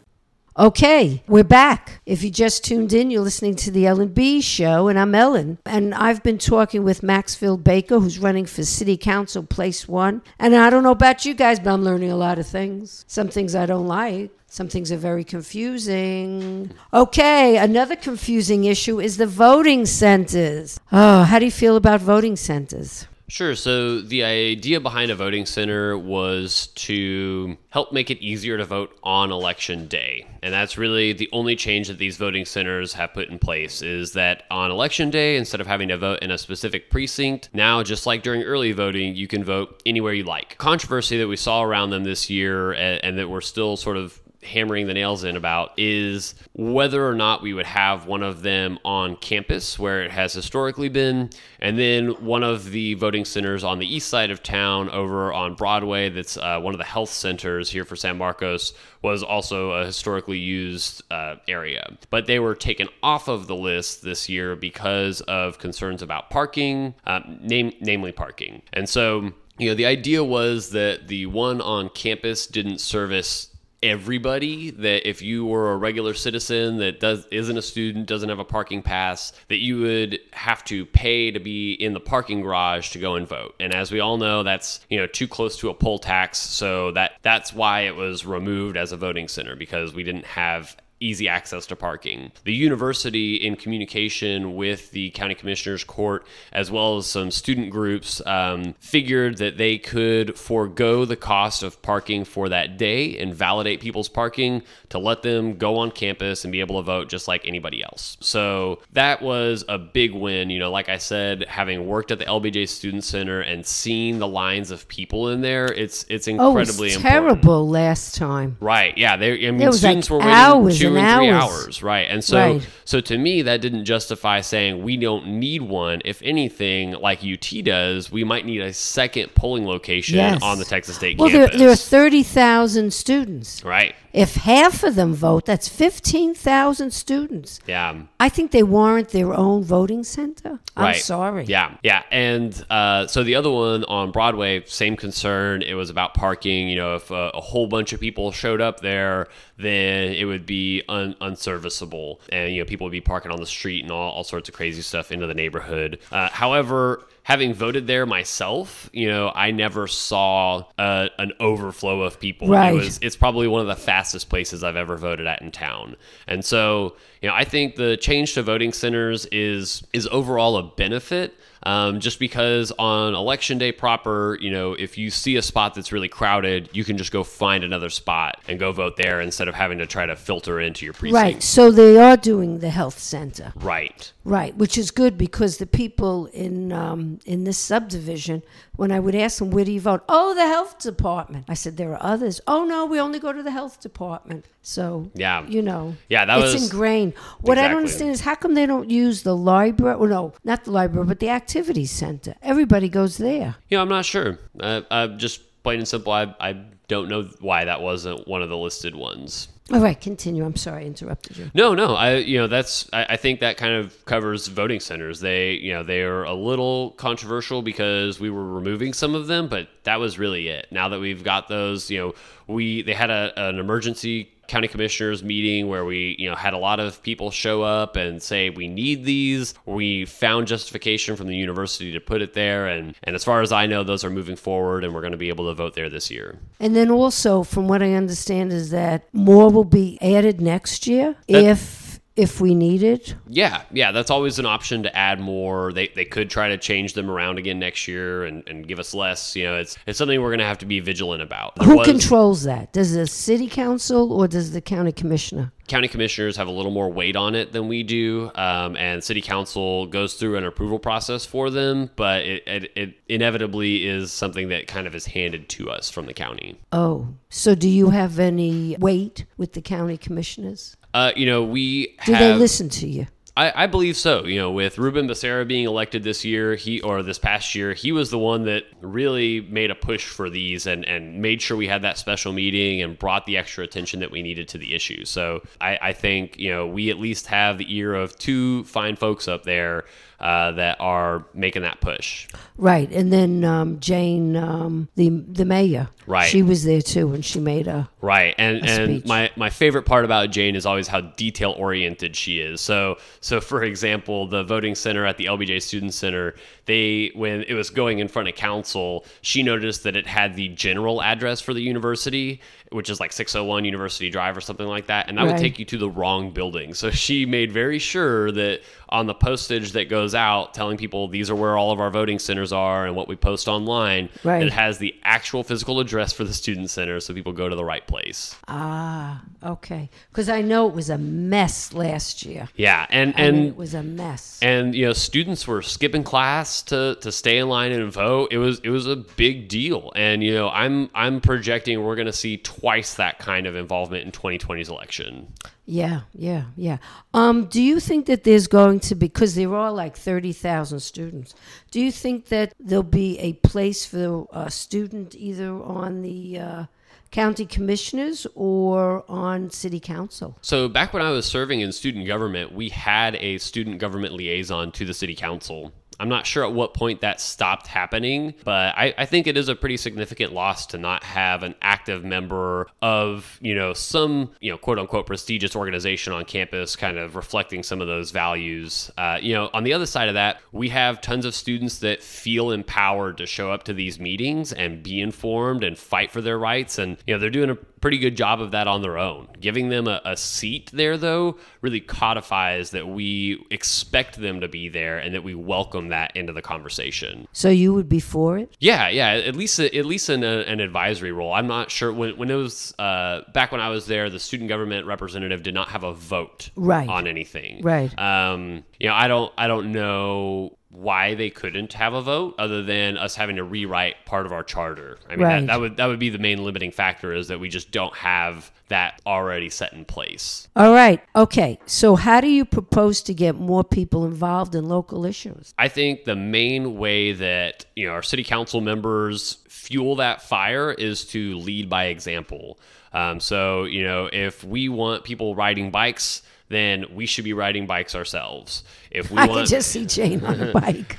Okay, we're back. If you just tuned in, you're listening to the Ellen B show, and I'm Ellen. And I've been talking with Maxfield Baker, who's running for City Council Place One. And I don't know about you guys, but I'm learning a lot of things. Some things I don't like. Some things are very confusing. Okay, another confusing issue is the voting centers. Oh, how do you feel about voting centers? Sure. So the idea behind a voting center was to help make it easier to vote on election day. And that's really the only change that these voting centers have put in place is that on election day, instead of having to vote in a specific precinct, now, just like during early voting, you can vote anywhere you like. Controversy that we saw around them this year and, that we're still sort of hammering the nails in about is whether or not we would have one of them on campus where it has historically been, and then one of the voting centers on the east side of town over on Broadway, that's uh, one of the health centers here for San Marcos, was also a historically used uh, area. But they were taken off of the list this year because of concerns about parking, uh, name, namely parking. And so, you know, the idea was that the one on campus didn't service everybody that if you were a regular citizen that does isn't a student doesn't have a parking pass that you would have to pay to be in the parking garage to go and vote. And as we all know that's you know too close to a poll tax. So that that's why it was removed as a voting center because we didn't have easy access to parking. The university, in communication with the county commissioner's court, as well as some student groups, um, figured that they could forego the cost of parking for that day and validate people's parking to let them go on campus and be able to vote just like anybody else. So that was a big win. You know, like I said, having worked at the LBJ Student Center and seen the lines of people in there, it's it's incredibly oh, it was important. terrible last time. Right. Yeah. They. I mean, was, like, students were waiting hours two and and three hours. Right. And so, Right. so to me, that didn't justify saying we don't need one. If anything, like UT does, we might need a second polling location Yes. on the Texas State Well, there, campus. there are 30,000 students. right. If half of them vote, that's 15,000 students. Yeah. I think they warrant their own voting center. I'm Right. sorry. Yeah, yeah, and uh, so the other one on Broadway, same concern. It was about parking. You know, if a, a whole bunch of people showed up there, then it would be un- unserviceable, and you know, people would be parking on the street and all, all sorts of crazy stuff into the neighborhood. Uh, however. Having voted there myself, you know, I never saw uh, an overflow of people. Right. It was it's probably one of the fastest places I've ever voted at in town. And so, you know, I think the change to voting centers is is overall a benefit. Um, just because on election day proper, you know, if you see a spot that's really crowded, you can just go find another spot and go vote there instead of having to try to filter into your precinct. Right. So they are doing the health center. Right. Right, which is good because the people in um, in this subdivision, when I would ask them where do you vote, oh, the health department. I said there are others. Oh no, we only go to the health department. So Yeah. you know, Yeah, that it's was- ingrained. What I don't understand is how come they don't use the library? Well, no, not the library, but the activity center. Everybody goes there. Yeah, I'm not sure. Uh, uh, just plain and simple, I, I don't know why that wasn't one of the listed ones. All right, continue. I'm sorry I interrupted you. No, no. I you know that's I, I think that kind of covers voting centers. They you know they are a little controversial because we were removing some of them, but that was really it. Now that we've got those, you know, we they had a, an emergency county commissioners meeting where we you know had a lot of people show up and say we need these. We found justification from the university to put it there, and and as far as I know, those are moving forward, and we're going to be able to vote there this year. And then also, from what I understand, is that more will be added next year That- if if we need it. Yeah, yeah, that's always an option to add more. They, they could try to change them around again next year and, and give us less. You know, it's it's something we're going to have to be vigilant about. There Who was- controls that? Does the city council or does the county commissioner? County commissioners have a little more weight on it than we do, um, and city council goes through an approval process for them. But it, it, it inevitably is something that kind of is handed to us from the county. Oh, so do you have any weight with the county commissioners? Uh, you know, we Do have, they listen to you? I, I believe so. You know, with Ruben Becerra being elected this year, he or this past year, he was the one that really made a push for these and and made sure we had that special meeting and brought the extra attention that we needed to the issue. So I, I think you know we at least have the ear of two fine folks up there uh, that are making that push. Right, and then um, Jane, um, the the mayor, Right. She was there too, and she made a Right, and a and speech. my my favorite part about Jane is always how detail oriented she is. So so for example, the voting center at the LBJ Student Center, they when it was going in front of council, she noticed that it had the general address for the university, which is like 601 University Drive or something like that, and that would take you to the wrong building. So she made very sure that on the postage that goes out telling people these are where all of our voting centers are and what we post online, Right. it has the actual physical address for the student center so people go to the right place. ah okay, because I know it was a mess last year. Yeah, and I and mean, it was a mess. and you know students were skipping class to to stay in line and vote. It was it was a big deal. And you know, I'm I'm projecting we're going to see twice that kind of involvement in 2020's election. Yeah, yeah, yeah. Um, do you think that there's going to be because there are like thirty thousand students? Do you think that there'll be a place for a student either on the uh, county commissioners or on city council? So back when I was serving in student government, we had a student government liaison to the city council. I'm not sure at what point that stopped happening, but I, I think it is a pretty significant loss to not have an active member of, you know, some, you know, quote unquote prestigious organization on campus kind of reflecting some of those values. Uh, you know, on the other side of that, we have tons of students that feel empowered to show up to these meetings and be informed and fight for their rights. And, you know, they're doing a pretty good job of that on their own. Giving them a, a seat there, though, really codifies that we expect them to be there and that we welcome that into the conversation. So you would be for it? Yeah, yeah. At least, at least in a, an advisory role. I'm not sure when when it was uh, back when I was there. The student government representative did not have a vote Right. on anything. Right. Um, you know, I don't, I don't know why they couldn't have a vote other than us having to rewrite part of our charter. I mean, Right. that, that would that would be the main limiting factor is that we just don't have that already set in place. All right. Okay. So how do you propose to get more people involved in local issues? I think the main way that you know our city council members fuel that fire is to lead by example. Um, so you know if we want people riding bikes, then we should be riding bikes ourselves. If we I want, can just see Jane on a bike.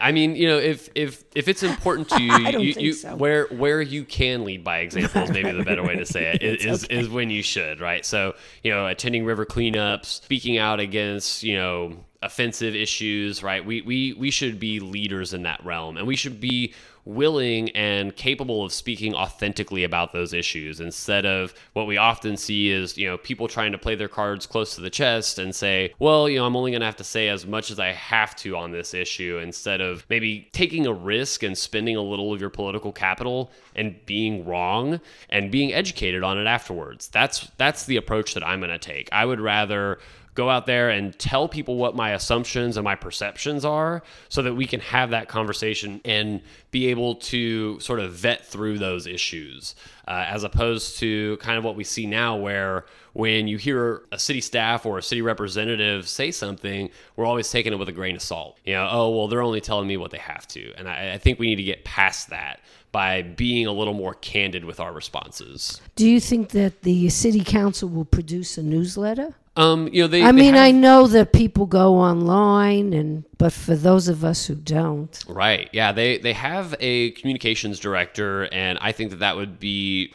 I mean, you know, if if if it's important to you, I you, you so. where where you can lead by example is maybe the better way to say it is is when you should, right? So, you know, attending river cleanups, speaking out against, you know, offensive issues, right? We we we should be leaders in that realm, and we should be willing and capable of speaking authentically about those issues instead of what we often see is you know people trying to play their cards close to the chest and say well you know i'm only going to have to say as much as i have to on this issue instead of maybe taking a risk and spending a little of your political capital and being wrong and being educated on it afterwards. That's that's the approach that i'm going to take. I would rather go out there and tell people what my assumptions and my perceptions are so that we can have that conversation and be able to sort of vet through those issues uh, as opposed to kind of what we see now where when you hear a city staff or a city representative say something we're always taking it with a grain of salt. You know oh well they're only telling me what they have to. And i, I think we need to get past that by being a little more candid with our responses Do you think that the city council will produce a newsletter? um, you know they I they mean, have- I know that people go online, and but for those of us who don't, Right. Yeah. They they have a communications director, and I think that that would be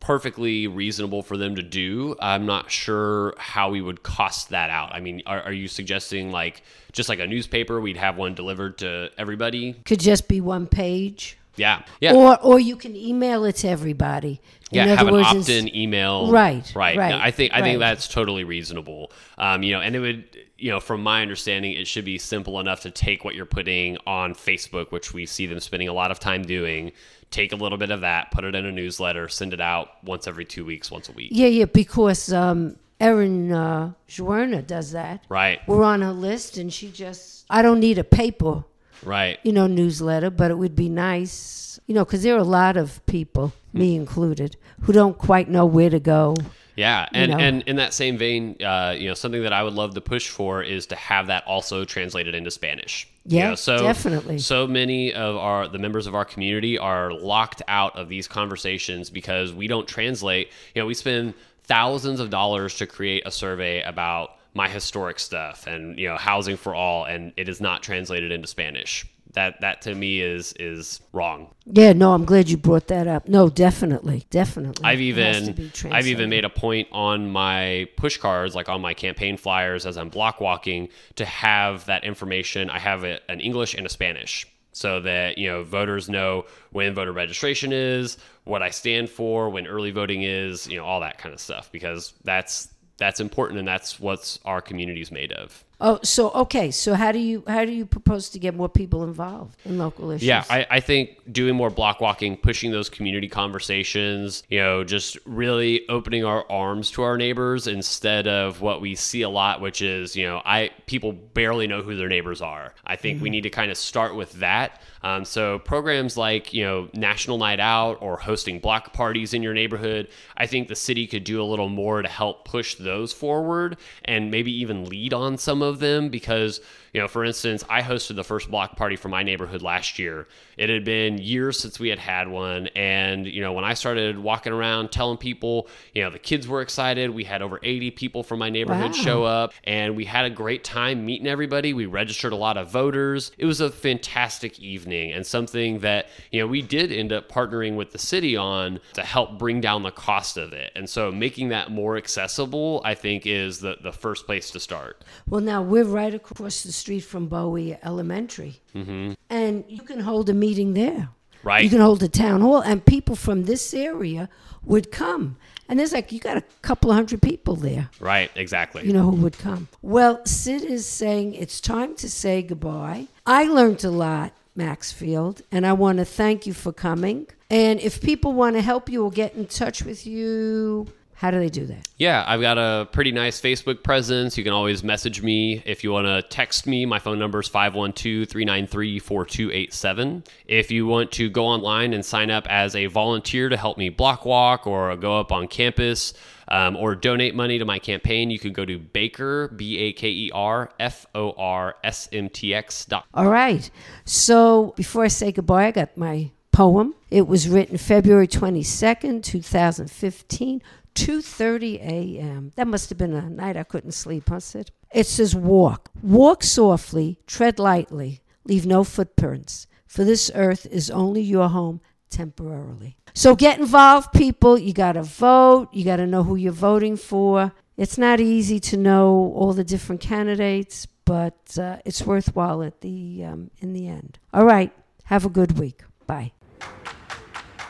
perfectly reasonable for them to do. I'm not sure how we would cost that out. I mean, are, are you suggesting like just like a newspaper, we'd have one delivered to everybody? could just be one page, Yeah. Yeah. or or you can email it to everybody. yeah, In have other an words, opt-in email. Right, right. right, No, I think I think that's totally reasonable. Um, you know, and it would, you know, from my understanding, it should be simple enough to take what you're putting on Facebook, which we see them spending a lot of time doing. Take a little bit of that, put it in a newsletter, send it out once every two weeks, once a week. Yeah, yeah, because um, Erin uh, Zwiener does that. Right. We're on her list, and she just, I don't need a paper, Right. you know, newsletter, but it would be nice, you know, because there are a lot of people, me included, who don't quite know where to go. Yeah, and know? and in that same vein, uh, you know, something that I would love to push for is to have that also translated into Spanish. You Yeah, know, so definitely. So many of our the members of our community are locked out of these conversations because we don't translate. You know, we spend thousands of dollars to create a survey about my historic stuff and you know housing for all, and it is not translated into Spanish. That that to me is is wrong. Yeah, no, I'm glad you brought that up. No, definitely, definitely. I've It has to even I've even made a point on my push cards, like on my campaign flyers as I'm block walking, to have that information. I have it an English and a Spanish, so that you know voters know when voter registration is, what I stand for, when early voting is, you know, all that kind of stuff, because that's that's important and that's what our community is made of. Oh, so okay. So how do you how do you propose to get more people involved in local issues? Yeah, I, I think doing more block walking, pushing those community conversations, you know, just really opening our arms to our neighbors instead of what we see a lot, which is, you know, I people barely know who their neighbors are. I think we need to kind of start with that. Um, so programs like, you know, National Night Out or hosting block parties in your neighborhood, I think the city could do a little more to help push those forward and maybe even lead on some of them because you know, for instance, I hosted the first block party for my neighborhood last year. It had been years since we had had one. And, you know, when I started walking around telling people, you know, the kids were excited. We had over 80 people from my neighborhood Wow. show up and we had a great time meeting everybody. We registered a lot of voters. It was a fantastic evening and something that, you know, we did end up partnering with the city on to help bring down the cost of it. And so making that more accessible, I think, is the, the first place to start. Well, now we're right across the street from Bowie Elementary, mm-hmm. and you can hold a meeting there. Right. You can hold a town hall, and people from this area would come. And there's like you got a couple of hundred people there. Right, exactly. you know, who would come. Well, Sid is saying it's time to say goodbye. I learned a lot, Maxfield, and I want to thank you for coming. And if people want to help you or get in touch with you, how do they do that? Yeah, I've got a pretty nice Facebook presence. You can always message me. If you want to text me, my phone number is 512 393 4287. If you want to go online and sign up as a volunteer to help me block walk or go up on campus um, or donate money to my campaign, you can go to Baker, B A K E R F O R S M T X dot. All right. So before I say goodbye, I got my poem. It was written February 22nd, 2015, 2:30 a.m. That must have been a night I couldn't sleep, huh, Sid? It says walk. Walk softly, tread lightly, leave no footprints, for this earth is only your home temporarily. So get involved, people. You got to vote. You got to know who you're voting for. It's not easy to know all the different candidates, but uh, it's worthwhile at the um, in the end. All right. Have a good week. Bye.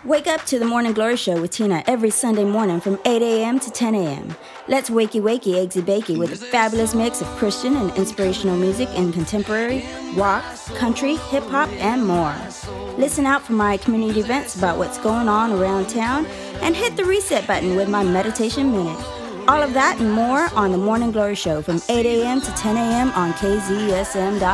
Wake up to the Morning Glory Show with Tina every Sunday morning from 8 a.m. to 10 a.m. Let's wakey wakey eggsy bakey with a fabulous mix of Christian and inspirational music and contemporary, rock, country, hip hop, and more. Listen out for my community events about what's going on around town and hit the reset button with my meditation minute. All of that and more on the Morning Glory Show from 8 a.m. to 10 a.m. on kzsm.org.